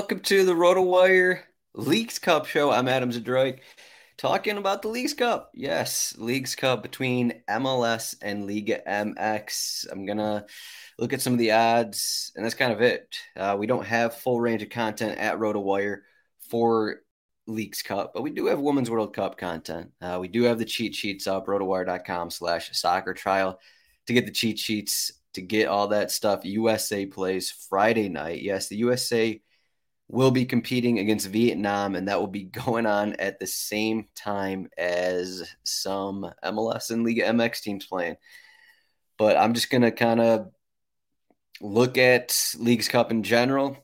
Welcome to the RotoWire Leagues Cup show. I'm Adam Zdroik, talking about the Leagues Cup. Yes, Leagues Cup between MLS and Liga MX. I'm gonna look at some of the odds, and that's kind of it. Uh, we don't have full range of content at RotoWire for Leagues Cup, but we do have Women's World Cup content. Uh, we do have the cheat sheets up, rotowire.com slash soccer trial to get the cheat sheets, to get all that stuff. USA plays Friday night. Yes, the USA will be competing against Vietnam, and that will be going on at the same time as some MLS and Liga MX teams playing. But I'm just going to kind of look at Leagues Cup in general,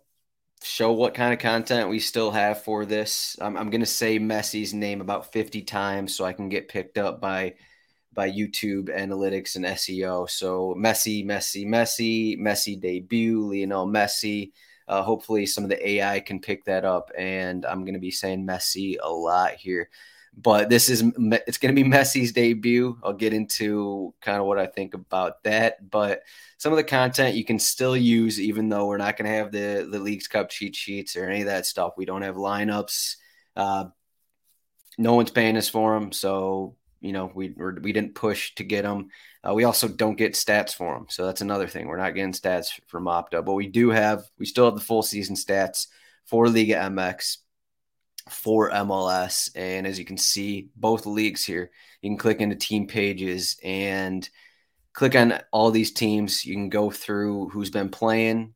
show what kind of content we still have for this. I'm, I'm going to say Messi's name about 50 times so I can get picked up by by YouTube analytics and SEO. So Messi, Messi, Messi, Messi debut, Lionel Messi, uh, hopefully, some of the AI can pick that up, and I'm going to be saying Messi a lot here. But this is it's going to be Messi's debut. I'll get into kind of what I think about that. But some of the content you can still use, even though we're not going to have the the Leagues Cup cheat sheets or any of that stuff. We don't have lineups. Uh, no one's paying us for them, so you know we we didn't push to get them. Uh, we also don't get stats for them, so that's another thing. We're not getting stats from Opta, but we do have we still have the full season stats for Liga MX, for MLS, and as you can see, both leagues here. You can click into team pages and click on all these teams. You can go through who's been playing.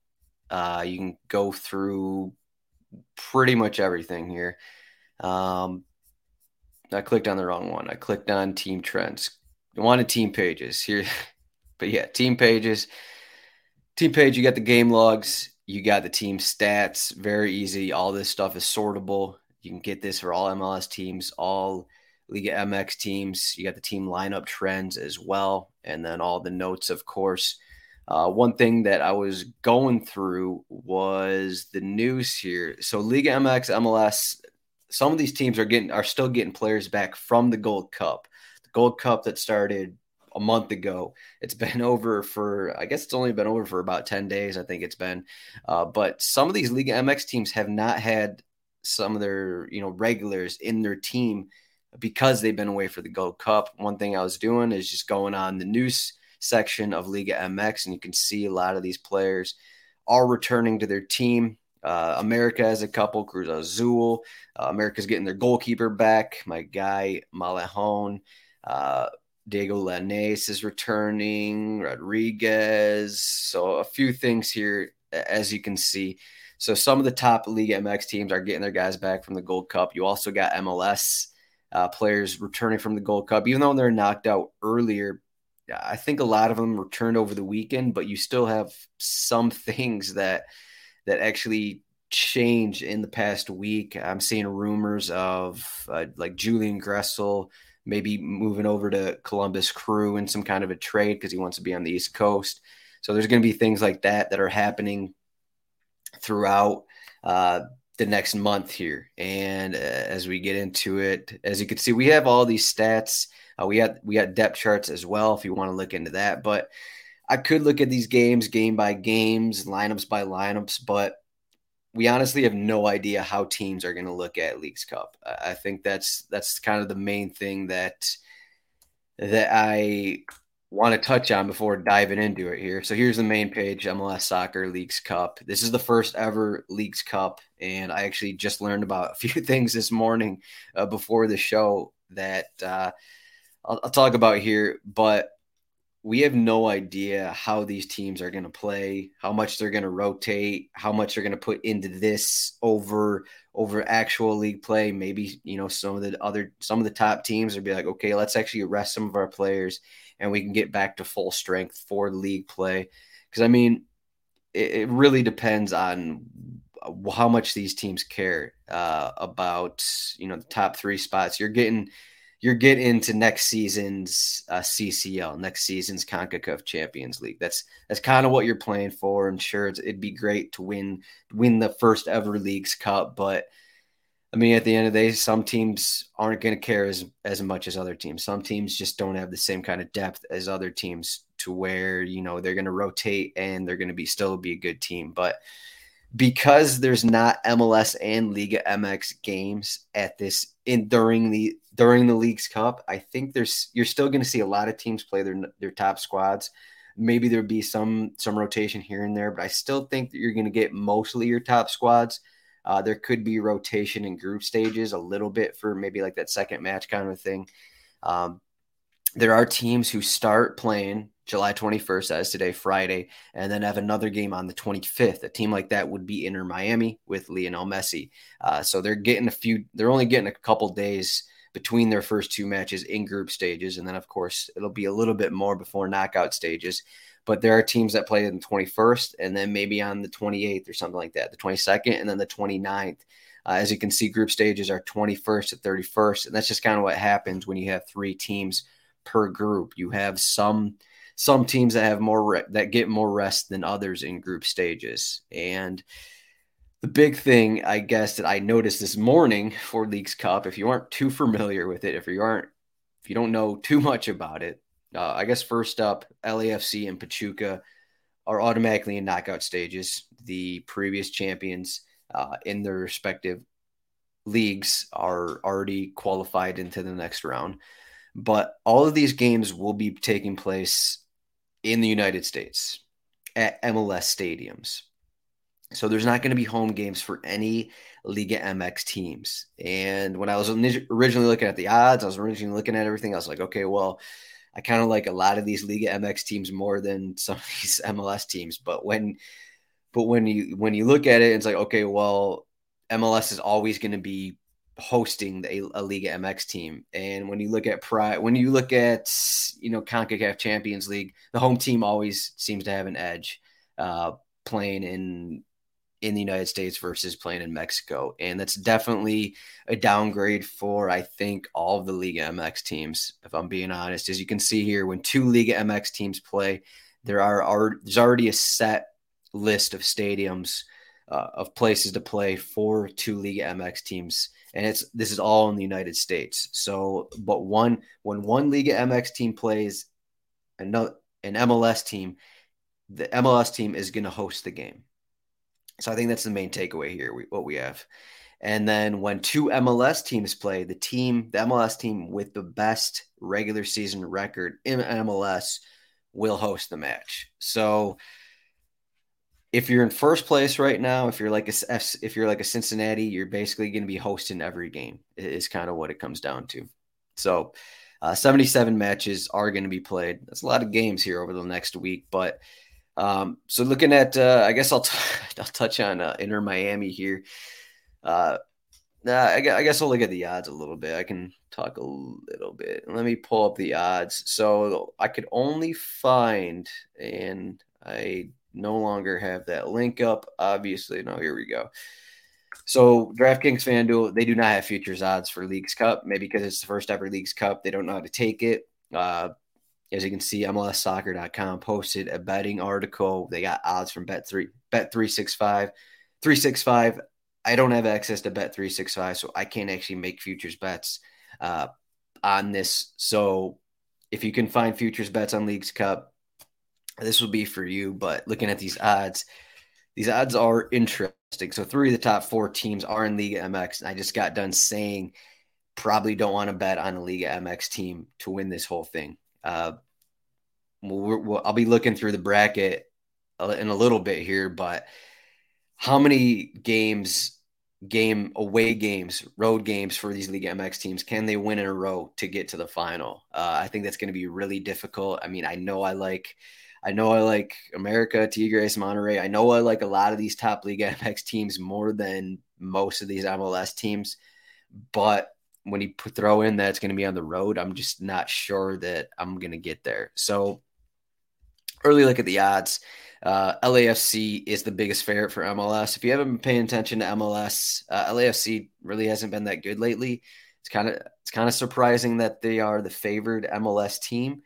Uh, you can go through pretty much everything here. Um, I clicked on the wrong one. I clicked on team trends. I wanted team pages here, but yeah, team pages. Team page, you got the game logs, you got the team stats. Very easy. All this stuff is sortable. You can get this for all MLS teams, all Liga MX teams. You got the team lineup trends as well, and then all the notes, of course. Uh, one thing that I was going through was the news here. So Liga MX, MLS, some of these teams are getting are still getting players back from the Gold Cup, the Gold Cup that started a month ago. It's been over for I guess it's only been over for about ten days. I think it's been, uh, but some of these Liga MX teams have not had some of their you know regulars in their team because they've been away for the Gold Cup. One thing I was doing is just going on the news section of Liga MX, and you can see a lot of these players are returning to their team. Uh, America has a couple, Cruz Azul. Uh, America's getting their goalkeeper back. My guy, Malagón. Uh, Diego Lainez is returning. Rodriguez. So a few things here, as you can see. So some of the top League MX teams are getting their guys back from the Gold Cup. You also got MLS uh, players returning from the Gold Cup, even though they're knocked out earlier. I think a lot of them returned over the weekend, but you still have some things that – that actually change in the past week. I'm seeing rumors of uh, like Julian Gressel maybe moving over to Columbus Crew in some kind of a trade because he wants to be on the East Coast. So there's going to be things like that that are happening throughout uh, the next month here. And uh, as we get into it, as you can see, we have all these stats. Uh, we had we had depth charts as well if you want to look into that. But I could look at these games game by games, lineups by lineups, but we honestly have no idea how teams are going to look at Leagues Cup. I think that's that's kind of the main thing that that I want to touch on before diving into it here. So here's the main page, MLS Soccer Leagues Cup. This is the first ever Leagues Cup, and I actually just learned about a few things this morning uh, before the show that uh, I'll, I'll talk about here. But we have no idea how these teams are going to play, how much they're going to rotate, how much they're going to put into this over over actual league play. Maybe you know some of the other some of the top teams would be like, okay, let's actually rest some of our players and we can get back to full strength for league play. Because I mean, it, it, really depends on how much these teams care uh, about you know the top three spots. You're getting you're getting into next season's uh, CCL, next season's CONCACAF Champions League. That's that's kind of what you're playing for. I'm sure, it'd be great to win win the first ever Leagues Cup, but I mean, at the end of the day, some teams aren't going to care as as much as other teams. Some teams just don't have the same kind of depth as other teams to where you know they're going to rotate and they're going to be still be a good team, but because there's not MLS and Liga MX games at this in during the during the Leagues Cup, I think there's you're still going to see a lot of teams play their their top squads. Maybe there'll be some some rotation here and there, but I still think that you're going to get mostly your top squads. Uh, there could be rotation in group stages a little bit for maybe like that second match kind of thing. Um, there are teams who start playing July 21st, as today, Friday, and then have another game on the 25th. A team like that would be Inter Miami with Lionel Messi. Uh, so they're getting a few, they're only getting a couple days between their first two matches in group stages. And then, of course, it'll be a little bit more before knockout stages. But there are teams that play on the 21st and then maybe on the 28th or something like that, the 22nd and then the 29th. Uh, as you can see, group stages are 21st to 31st. And that's just kind of what happens when you have three teams per group. You have some some teams that have more re- that get more rest than others in group stages. And the big thing, I guess, that I noticed this morning for Leagues Cup, if you aren't too familiar with it, if you aren't, if you don't know too much about it, uh, I guess first up, LAFC and Pachuca are automatically in knockout stages. The previous champions uh, in their respective leagues are already qualified into the next round. But all of these games will be taking place in the United States at MLS stadiums. So there's not going to be home games for any Liga MX teams. And when I was originally looking at the odds, I was originally looking at everything. I was like, okay, well, I kind of like a lot of these Liga MX teams more than some of these MLS teams. But when, but when you when you look at it, it's like, okay, well, MLS is always going to be hosting a, a Liga MX team. And when you look at pri when you look at you know CONCACAF Champions League, the home team always seems to have an edge uh, playing in in the United States versus playing in Mexico. And that's definitely a downgrade for I think all of the Liga MX teams, if I'm being honest. As you can see here, when two Liga MX teams play, there are, there's already a set list of stadiums uh, of places to play for two Liga MX teams and it's this is all in the United States. So, but one when one Liga MX team plays another an MLS team, the MLS team is going to host the game. So I think that's the main takeaway here. We, what we have, and then when two MLS teams play, the team, the MLS team with the best regular season record in MLS will host the match. So if you're in first place right now, if you're like a if you're like a Cincinnati, you're basically going to be hosting every game. Is kind of what it comes down to. So, uh, 77 matches are going to be played. That's a lot of games here over the next week. But um, so looking at, uh, I guess I'll t- I'll touch on uh, Inter Miami here. Uh, nah, I, I guess I'll look at the odds a little bit. I can talk a little bit. Let me pull up the odds. So I could only find, and I no longer have that link up. Obviously, no, here we go. So DraftKings FanDuel, they do not have futures odds for Leagues Cup, maybe because it's the first ever Leagues Cup. They don't know how to take it. Uh, as you can see, MLSsoccer.com posted a betting article. They got odds from Bet three, Bet three six five, three six five. I don't have access to Bet three six five, so I can't actually make futures bets. Uh, on this. So if you can find futures bets on Leagues Cup, this will be for you. But looking at these odds, these odds are interesting. So three of the top four teams are in Liga MX. And I just got done saying probably don't want to bet on a Liga MX team to win this whole thing. Uh, we'll, we'll, I'll be looking through the bracket in a little bit here, but how many games, game away games, road games for these League MX teams can they win in a row to get to the final? Uh, I think that's going to be really difficult. I mean, I know I like. I know I like America, Tigres, Monterrey. I know I like a lot of these top League MX teams more than most of these MLS teams. But when you throw in that it's going to be on the road, I'm just not sure that I'm going to get there. So early look at the odds. Uh, LAFC is the biggest favorite for MLS. If you haven't been paying attention to MLS, uh, LAFC really hasn't been that good lately. It's kind of it's kind of surprising that they are the favored MLS team.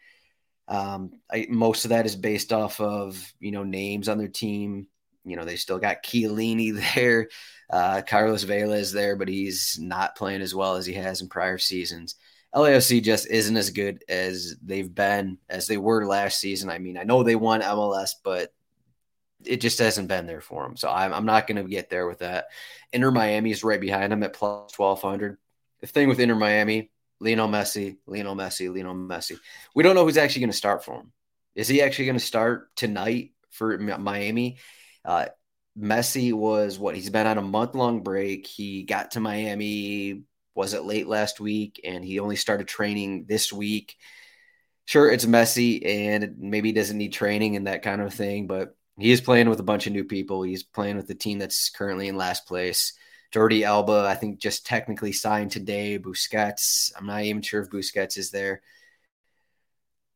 Um, I, most of that is based off of you know names on their team. You know they still got Chiellini there, uh, Carlos Vela is there, but he's not playing as well as he has in prior seasons. LAFC just isn't as good as they've been as they were last season. I mean, I know they won MLS, but it just hasn't been there for them. So I'm, I'm not going to get there with that. Inter Miami is right behind them at plus 1200. The thing with Inter Miami, Lionel Messi, Lionel Messi, Lionel Messi. We don't know who's actually going to start for him. Is he actually going to start tonight for Miami? Uh, Messi was what he's been on a month long break. He got to Miami, was it late last week, and he only started training this week. Sure, it's Messi and maybe he doesn't need training and that kind of thing, but he is playing with a bunch of new people. He's playing with the team that's currently in last place. Jordi Alba, I think, just technically signed today. Busquets, I'm not even sure if Busquets is there.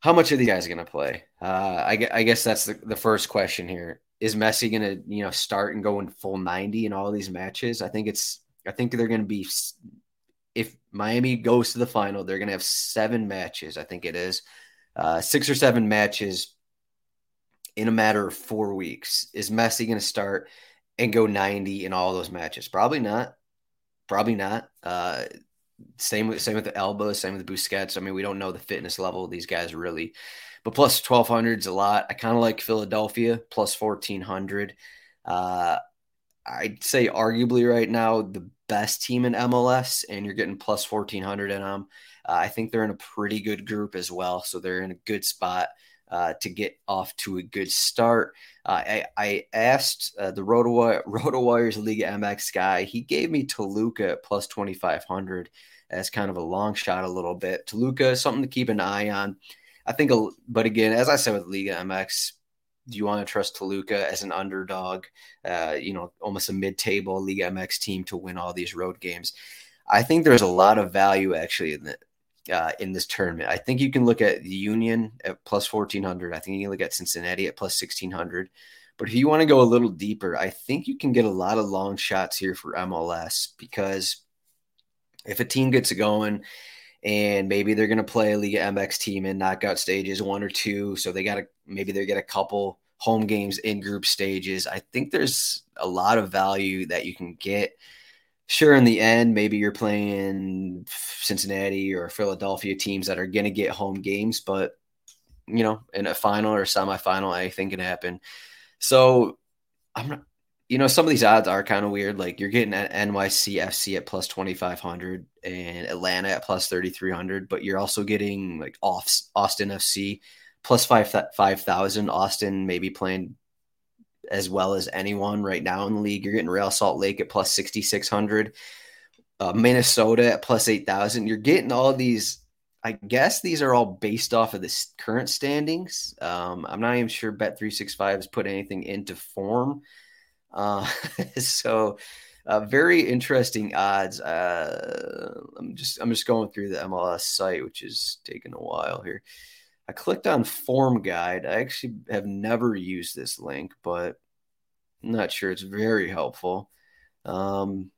How much are these guys going to play? Uh, I, I, guess that's the, the first question here. Is Messi going to, you know, start and go in full 90 in all these matches? I think it's, I think they're going to be, if Miami goes to the final, they're going to have seven matches. I think it is uh, six or seven matches in a matter of four weeks. Is Messi going to start and go 90 in all those matches? Probably not. Probably not. Uh, same with same with the Alba, same with the Busquets. I mean, we don't know the fitness level of these guys really, but plus 1200 is a lot. I kind of like Philadelphia plus 1400. Uh, I'd say arguably right now the best team in MLS, and you're getting plus 1400 in them. Uh, I think they're in a pretty good group as well, so they're in a good spot uh, to get off to a good start. Uh, I, I, asked uh, the RotoWire, RotoWire's League MX guy. He gave me Toluca at plus 2,500 as kind of a long shot a little bit. Toluca something to keep an eye on. I think, but again, as I said with Liga MX, do you want to trust Toluca as an underdog, uh, you know, almost a mid-table Liga MX team to win all these road games? I think there's a lot of value actually in the, uh, in this tournament. I think you can look at the Union at plus 1400. I think you can look at Cincinnati at plus 1600. But if you want to go a little deeper, I think you can get a lot of long shots here for MLS because if a team gets going and maybe they're going to play a Liga MX team in knockout stages one or two, so they got to maybe they get a couple home games in group stages. I think there's a lot of value that you can get. Sure in the end maybe you're playing cincinnati or philadelphia teams that are going to get home games but you know in a final or semifinal anything can happen. So i'm not you know some of these odds are kind of weird like you're getting at nycfc at plus 2500 and atlanta at plus 3300 but you're also getting like off austin fc plus 5 5000 austin maybe playing as well as anyone right now in the league. You're getting Real Salt Lake at plus 6,600, uh, Minnesota at plus 8,000. You're getting all these. I guess these are all based off of the current standings. Um, I'm not even sure Bet365 has put anything into form. Uh, so, uh, very interesting odds. Uh, I'm just I'm just going through the MLS site, which is taking a while here. I clicked on form guide. I actually have never used this link, but I'm not sure it's very helpful. Um,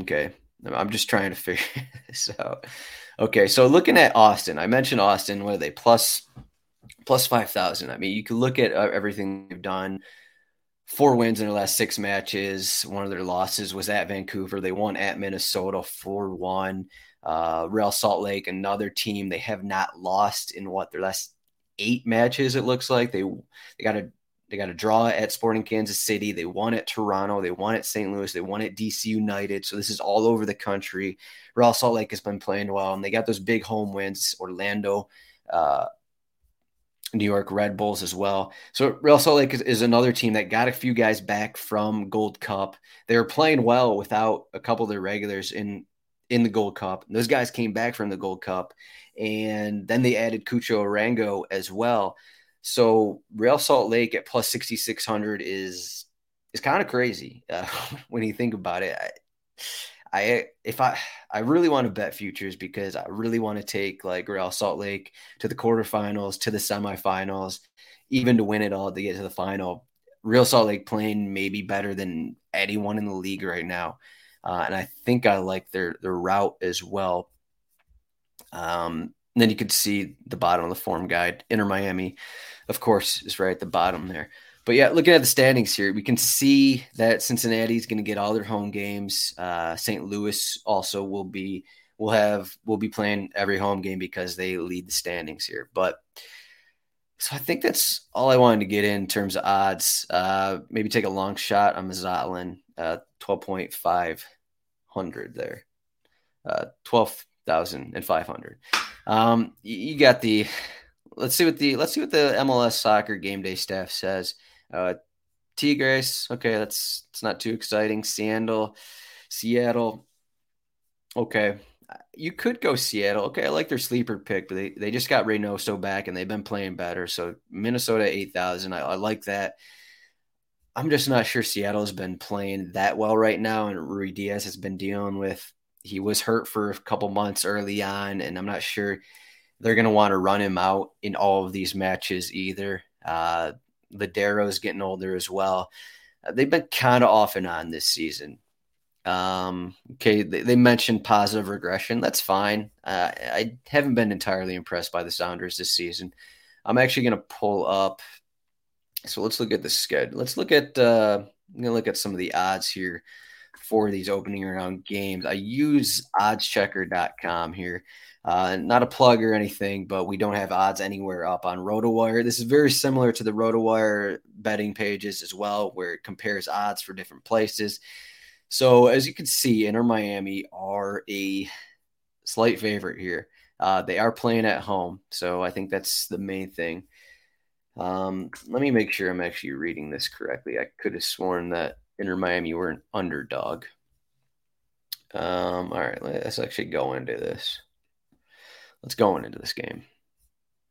okay. I'm just trying to figure this out. Okay, so looking at Austin, I mentioned Austin. What are they plus plus five thousand? I mean, you can look at uh, everything they've done. Four wins in their last six matches. One of their losses was at Vancouver. They won at Minnesota four one. Uh, Real Salt Lake, another team they have not lost in what their last eight matches. It looks like they they got a they got a draw at Sporting Kansas City. They won at Toronto. They won at St. Louis. They won at DC United. So this is all over the country. Real Salt Lake has been playing well, and they got those big home wins. Orlando, uh, New York Red Bulls as well. So Real Salt Lake is, is, another team that got a few guys back from Gold Cup. They were playing well without a couple of their regulars in in the Gold Cup. Those guys came back from the Gold Cup, and then they added Cucho Arango as well. So Real Salt Lake at plus sixty six hundred is is kind of crazy uh, when you think about it. I, I if I I really want to bet futures because I really want to take like Real Salt Lake to the quarterfinals, to the semifinals, even to win it all to get to the final. Real Salt Lake playing maybe better than anyone in the league right now, uh, and I think I like their their route as well. Um, then you could see the bottom of the form guide. Inter Miami, of course, is right at the bottom there. But yeah, looking at the standings here, we can see that Cincinnati is going to get all their home games. Uh, St. Louis also will be will have will be playing every home game because they lead the standings here. But so I think that's all I wanted to get in, terms of odds. Uh, maybe take a long shot on Mazatlan, uh, twelve point five hundred there, uh, twelve thousand and five hundred. Um, you got the. Let's see what the let's see what the MLS soccer game day staff says. Uh, Tigres, okay, that's it's not too exciting. Seattle, Seattle, okay. You could go Seattle. Okay, I like their sleeper pick, but they, they just got Reynoso back and they've been playing better. So Minnesota eight thousand, I, I like that. I'm just not sure Seattle has been playing that well right now, and Ruidíaz has been dealing with. He was hurt for a couple months early on, and I'm not sure they're going to want to run him out in all of these matches either. Uh, is getting older as well. Uh, they've been kind of off and on this season. Um, okay, they, they, mentioned positive regression. That's fine. Uh, I haven't been entirely impressed by the Sounders this season. I'm actually going to pull up. So let's look at the schedule. Let's look at. Uh, I'm going to look at some of the odds here for these opening round games. I use oddschecker.com here. Uh, not a plug or anything, but we don't have odds anywhere up on RotoWire. This is very similar to the RotoWire betting pages as well, where it compares odds for different places. So as you can see, Inter Miami are a slight favorite here. Uh, they are playing at home, so I think that's the main thing. Um, let me make sure I'm actually reading this correctly. I could have sworn that Inter Miami were an underdog. Um, all right, let's actually go into this. Let's go into this game.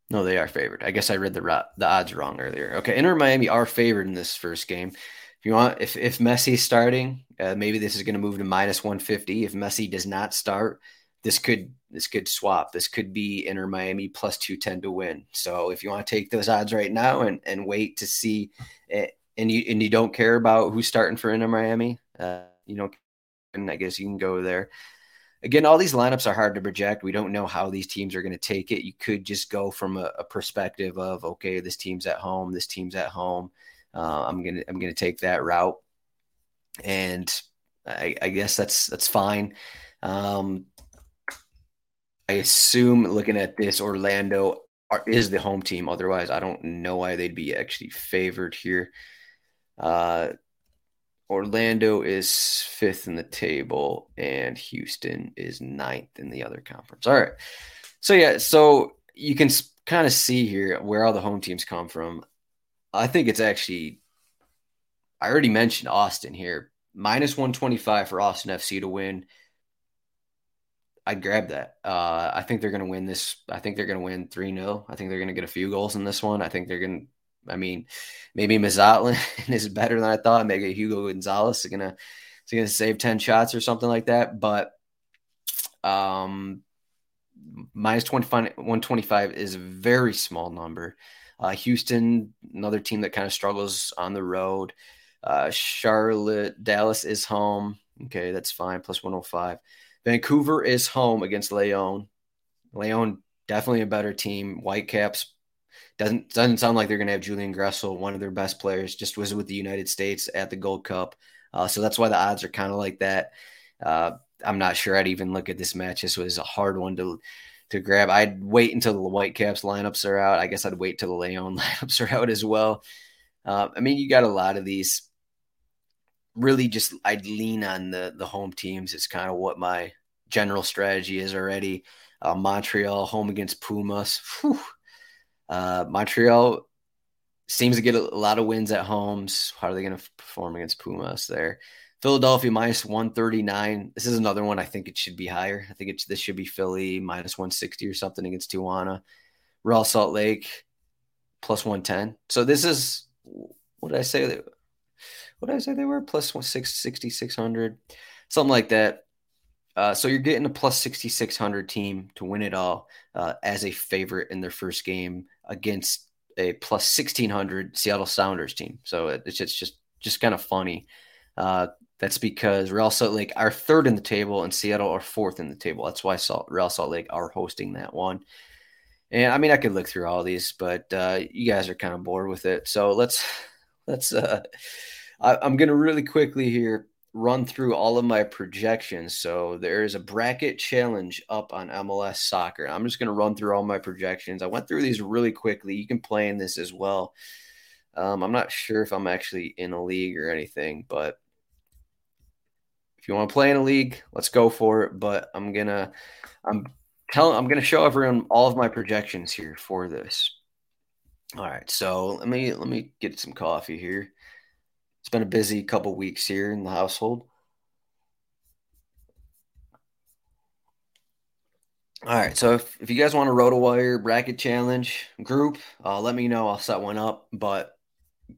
No, they are favored. I guess I read the the odds wrong earlier. Okay, Inter Miami are favored in this first game. If you want, if if Messi's starting, uh, maybe this is going to move to minus one fifty. If Messi does not start, this could this could swap. This could be Inter Miami plus two ten to win. So if you want to take those odds right now and and wait to see, eh, and you and you don't care about who's starting for Inter Miami, uh, you know, and I guess you can go there again, all these lineups are hard to project. We don't know how these teams are going to take it. You could just go from a, a, perspective of, okay, this team's at home, this team's at home. Uh, I'm gonna I'm gonna take that route, and I, I guess that's that's fine. Um, I assume looking at this, Orlando are, is the home team. Otherwise, I don't know why they'd be actually favored here. Uh, Orlando is fifth in the table, and Houston is ninth in the other conference. All right. So, yeah, so you can kind of see here where all the home teams come from. I think it's actually, I already mentioned Austin here, minus 125 for Austin FC to win. I'd grab that. Uh, I think they're going to win this. I think they're going to win 3 0. I think they're going to get a few goals in this one. I think they're going to I mean, maybe Mazatlan is better than I thought. Maybe Hugo Gonzalez is gonna is gonna save ten shots or something like that. But um, minus 25, 125 is a very small number. Uh, Houston, another team that kind of struggles on the road. Uh, Charlotte, Dallas is home. Okay, that's fine. Plus 105. Vancouver is home against Leon. Leon definitely a better team. Whitecaps doesn't doesn't sound like they're going to have Julian Gressel, one of their best players, just was with the United States at the Gold Cup. Uh, so that's why the odds are kind of like that. Uh, I'm not sure I'd even look at this match. This was a hard one to to grab. I'd wait until the Whitecaps lineups are out. I guess I'd wait till the Leon lineups are out as well. Uh, I mean, you got a lot of these. Really, just I'd lean on the the home teams. It's kind of what my general strategy is already. Uh, Montreal home against Pumas. Uh, Montreal seems to get a, a, lot of wins at homes. How are they going to perform against Pumas there? Philadelphia minus 139. This is another one. I think it should be higher. I think it's this should be Philly minus 160 or something against Tijuana. Real Salt Lake plus 110. So this is what did I say? What did I say they were? Plus 660, 600, something like that. Uh, so you're getting a plus 6,600 team to win it all uh, as a favorite in their first game against a plus 1,600 Seattle Sounders team. So it's just just, just kind of funny. Uh, that's because Real Salt Lake are third in the table and Seattle are fourth in the table. That's why Salt, Real Salt Lake are hosting that one. And I mean, I could look through all these, but uh, you guys are kind of bored with it. So let's let's. Uh, I, I'm going to really quickly here run through all of my projections. So there is a bracket challenge up on MLS Soccer. I'm just going to run through all my projections. I went through these really quickly. You can play in this as well. Um, I'm not sure if I'm actually in a league or anything, but if you want to play in a league, let's go for it. But I'm gonna, I'm telling, I'm gonna show everyone all of my projections here for this. All right, so let me let me get some coffee here. It's been a busy couple weeks here in the household. All right, so if, if you guys want a RotoWire bracket challenge group, uh, let me know. I'll set one up, but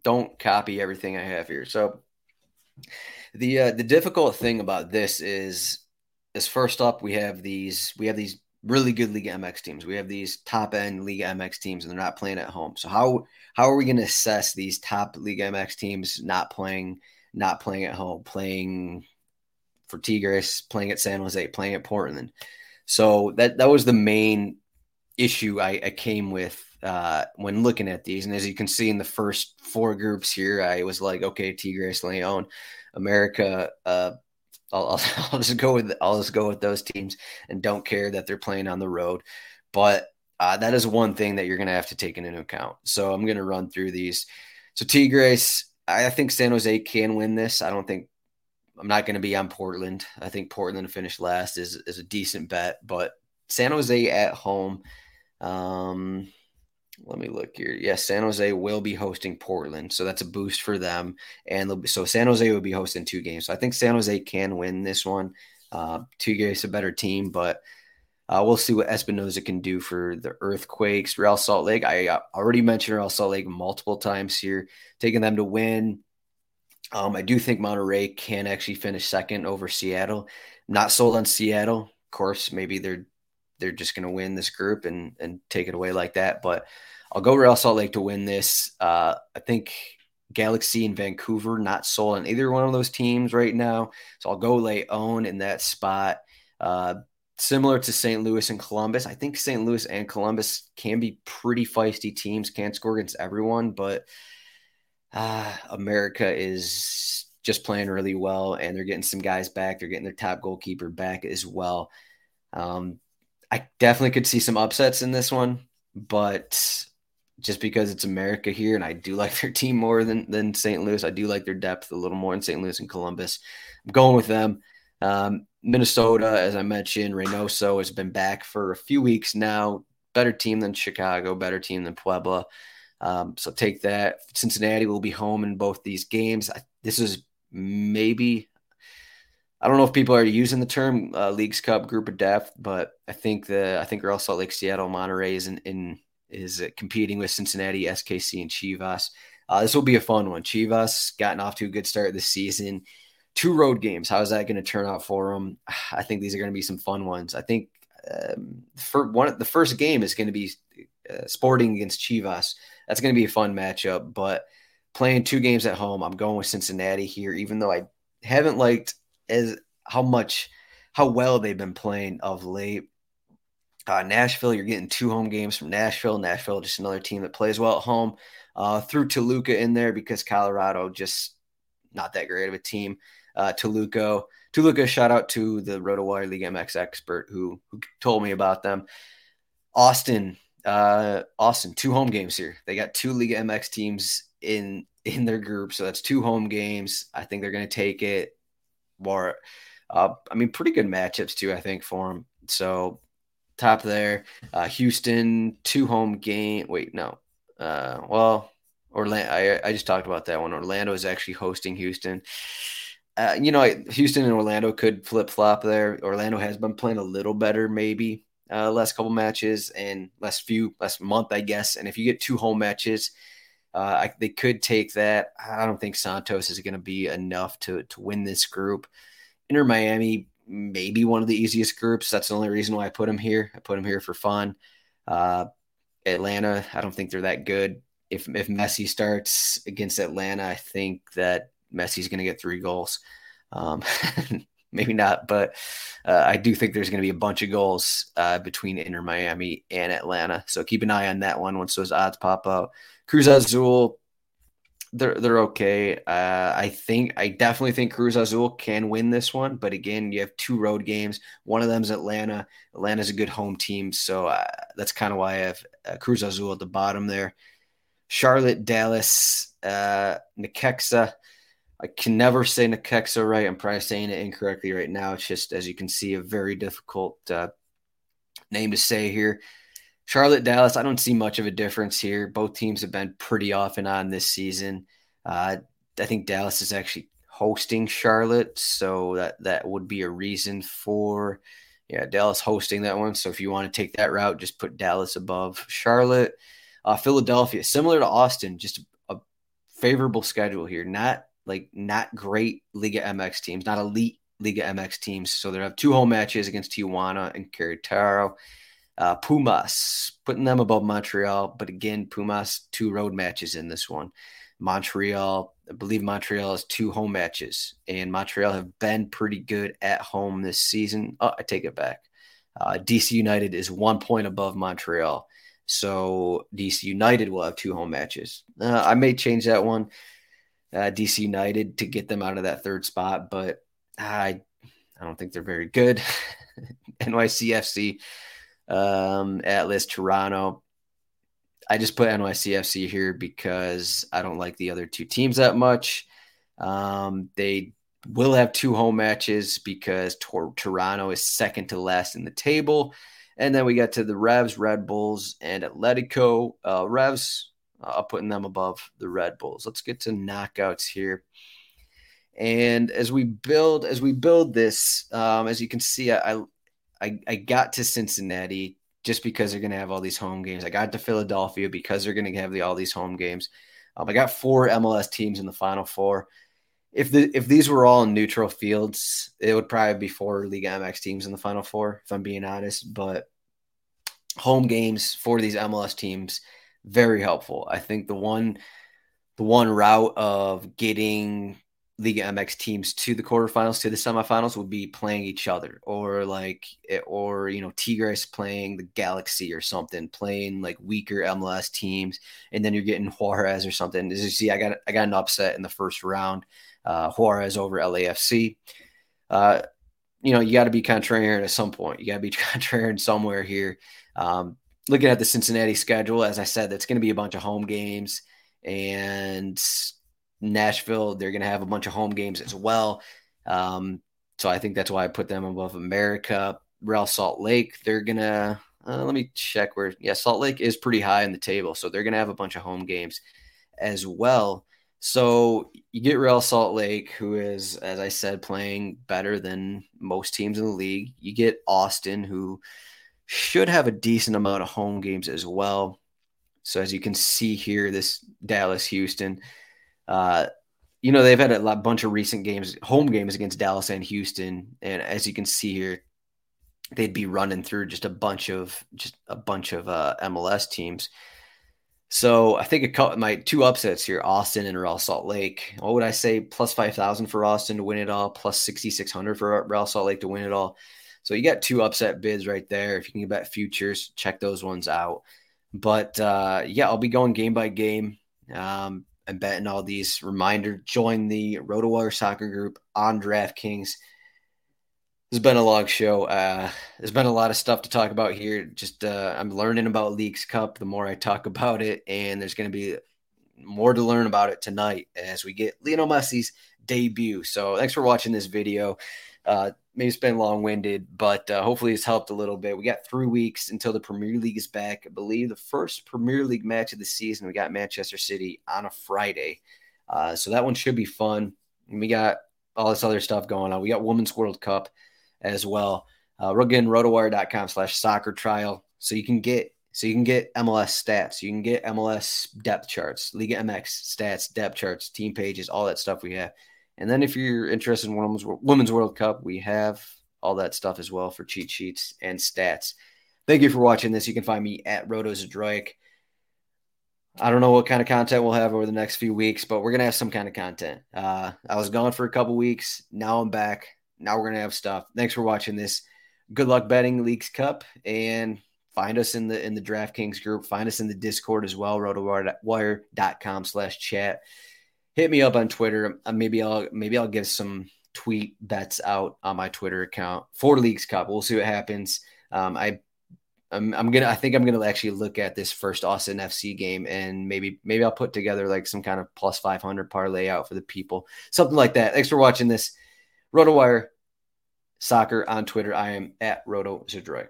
don't copy everything I have here. So the uh, the difficult thing about this is is first up we have these we have these really good League MX teams. We have these top end League MX teams, and they're not playing at home. So how how are we going to assess these top League MX teams not playing not playing at home, playing for Tigres, playing at San Jose, playing at Portland? So that that was the main issue I, I came with uh, when looking at these. And as you can see in the first four groups here, I was like, okay, Tigres, Leon, America, uh, I'll, I'll, just go with I'll just go with those teams and don't care that they're playing on the road. But uh, that is one thing that you're going to have to take into account. So I'm going to run through these. So Tigres, I think San Jose can win this. I don't think I'm not going to be on Portland. I think Portland to finish last is is a decent bet, but San Jose at home. Um, let me look here. Yes, San Jose will be hosting Portland, so that's a boost for them. And so San Jose will be hosting two games. So I think San Jose can win this one. Uh, two games a better team, but uh, we'll see what Espinoza can do for the Earthquakes. Real Salt Lake. I uh, already mentioned Real Salt Lake multiple times here, taking them to win. Um, I do think Monterrey can actually finish second over Seattle. Not sold on Seattle. Of course, maybe they're they're just going to win this group and and take it away like that. But I'll go Real Salt Lake to win this. Uh, I think Galaxy and Vancouver not sold on either one of those teams right now, so I'll go Leon in that spot. Uh, similar to St. Louis and Columbus, I think St. Louis and Columbus can be pretty feisty teams. Can't score against everyone, but uh, America is just playing really well, and they're getting some guys back. They're getting their top goalkeeper back as well. Um, I definitely could see some upsets in this one, but just because it's America here, and I do like their team more than than St. Louis. I do like their depth a little more in St. Louis and Columbus. I'm going with them. Um, Minnesota, as I mentioned, Reynoso has been back for a few weeks now. Better team than Chicago, better team than Puebla. Um, so take that. Cincinnati will be home in both these games. I, this is maybe I don't know if people are using the term uh, Leagues Cup group of death, but I think the I think Real Salt Lake, Seattle, Monterrey is in, in is competing with Cincinnati, SKC, and Chivas. Uh, this will be a fun one. Chivas gotten off to a good start this season. Two road games. How is that going to turn out for them? I think these are going to be some fun ones. I think um, for one, the first game is going to be uh, Sporting against Chivas. That's going to be a fun matchup. But playing two games at home, I'm going with Cincinnati here, even though I haven't liked as how much how well they've been playing of late. Uh, Nashville, you're getting two home games from Nashville. Nashville, just another team that plays well at home. Uh, threw Toluca in there because Colorado just not that great of a team. Uh, Toluca, Toluca, shout out to the RotoWire League MX expert who, who told me about them. Austin, uh, Austin, two home games here. They got two League MX teams in in their group, so that's two home games. I think they're going to take it. More, uh, I mean, pretty good matchups too. I think for them. So top there, uh, Houston, two home game. Wait, no, uh, well, Orlando. I, I just talked about that one. Orlando is actually hosting Houston. Uh, you know, Houston and Orlando could flip flop there. Orlando has been playing a little better, maybe uh, last couple matches and last few last month, I guess. And if you get two home matches, uh, I, they could take that. I don't think Santos is going to be enough to to win this group. Inter Miami, maybe one of the easiest groups. That's the only reason why I put them here. I put them here for fun. Uh, Atlanta, I don't think they're that good. If if Messi starts against Atlanta, I think that Messi's going to get three goals. Um, maybe not, but uh, I do think there's going to be a bunch of goals uh, between Inter Miami and Atlanta. So keep an eye on that one once those odds pop out. Cruz Azul, they're they're okay. Uh, I think I definitely think Cruz Azul can win this one, but again, you have two road games. One of them's Atlanta. Atlanta's a good home team, so uh, that's kind of why I have uh, Cruz Azul at the bottom there. Charlotte, Dallas, uh, Necaxa. I can never say Necaxa right. I'm probably saying it incorrectly right now. It's just, as you can see, a very difficult uh, name to say here. Charlotte, Dallas, I don't see much of a difference here. Both teams have been pretty off and on this season. Uh, I think Dallas is actually hosting Charlotte, so that that would be a reason for yeah Dallas hosting that one. So if you want to take that route, just put Dallas above Charlotte. Uh, Philadelphia, similar to Austin, just a favorable schedule here. Not like not great Liga MX teams, not elite Liga MX teams. So they have two home matches against Tijuana and Querétaro. Uh, Pumas, putting them above Montreal, but again, Pumas two road matches in this one. Montreal, I believe Montreal has two home matches, and Montreal have been pretty good at home this season. Oh, I take it back. Uh, DC United is one point above Montreal. So DC United will have two home matches. Uh, I may change that one uh, DC United to get them out of that third spot, but I I don't think they're very good. NYCFC, um, Atlas, Toronto. I just put NYCFC here because I don't like the other two teams that much. Um, they will have two home matches because Tor- Toronto is second to last in the table. And then we got to the Revs, Red Bulls, and Atletico. Uh, Revs, uh, putting them above the Red Bulls. Let's get to knockouts here. And as we build, as we build this, um, as you can see, I, I, I got to Cincinnati just because they're going to have all these home games. I got to Philadelphia because they're going to have the, all these home games. Um, I got four MLS teams in the Final Four. If the if these were all in neutral fields, it would probably be four League MX teams in the Final Four, if I'm being honest. But home games for these MLS teams very helpful. I think the one the one route of getting Liga MX teams to the quarterfinals to the semifinals would be playing each other or like eh, or you know Tigres playing the Galaxy or something playing like weaker MLS teams and then you're getting Juarez or something. As you see I got I got an upset in the first round uh, Juarez over LAFC uh, you know you got to be contrarian at some point. You got to be contrarian somewhere here. Um, looking at the Cincinnati schedule, as I said, that's going to be a bunch of home games, and Nashville, they're going to have a bunch of home games as well. Um, so I think that's why I put them above America. Real Salt Lake, they're going to, uh, let me check where, yeah, Salt Lake is pretty high in the table. So they're going to have a bunch of home games as well. So you get Real Salt Lake, who is, as I said, playing better than most teams in the league. You get Austin, who should have a decent amount of home games as well. So as you can see here, this Dallas Houston, uh, you know they've had a lot, bunch of recent games, home games against Dallas and Houston, and as you can see here, they'd be running through just a bunch of just a bunch of uh, MLS teams. So I think a couple, my two upsets here, Austin and Real Salt Lake. What would I say? Plus five thousand for Austin to win it all, plus sixty six hundred for Real Salt Lake to win it all. So you got two upset bids right there. If you can bet futures, check those ones out. But uh, yeah, I'll be going game by game. Um, and betting all these. Reminder: join the RotoWire Soccer Group on DraftKings. It's been a long show. Uh, there's been a lot of stuff to talk about here. Just uh, I'm learning about Leagues Cup the more I talk about it, and there's going to be more to learn about it tonight as we get Lionel Messi's debut. So thanks for watching this video. Uh, maybe it's been long winded, but uh, hopefully it's helped a little bit. We got three weeks until the Premier League is back. I believe the first Premier League match of the season, we got Manchester City on a Friday. Uh, so that one should be fun. And we got all this other stuff going on. We got Women's World Cup as well. Uh, again, rotowire.com slash soccer trial. So you can get so you can get MLS stats, you can get MLS depth charts, Liga MX stats, depth charts, team pages, all that stuff we have. And then if you're interested in Women's, Women's World Cup, we have all that stuff as well for cheat sheets and stats. Thank you for watching this. You can find me at RotoZdroik. I don't know what kind of content we'll have over the next few weeks, but we're gonna have some kind of content. Uh, I was gone for a couple weeks. Now I'm back. Now we're gonna have stuff. Thanks for watching this. Good luck betting Leagues Cup, and find us in the in the DraftKings group. Find us in the Discord as well. Rotowire.com slash chat. Hit me up on Twitter. Uh, maybe I'll maybe I'll give some tweet bets out on my Twitter account for Leagues Cup. We'll see what happens. Um, I I'm, I'm gonna I think I'm gonna actually look at this first Austin FC game and maybe maybe I'll put together like some kind of plus 500 parlay out for the people, something like that. Thanks for watching this. RotoWire Soccer on Twitter. I am at Roto Zdroik.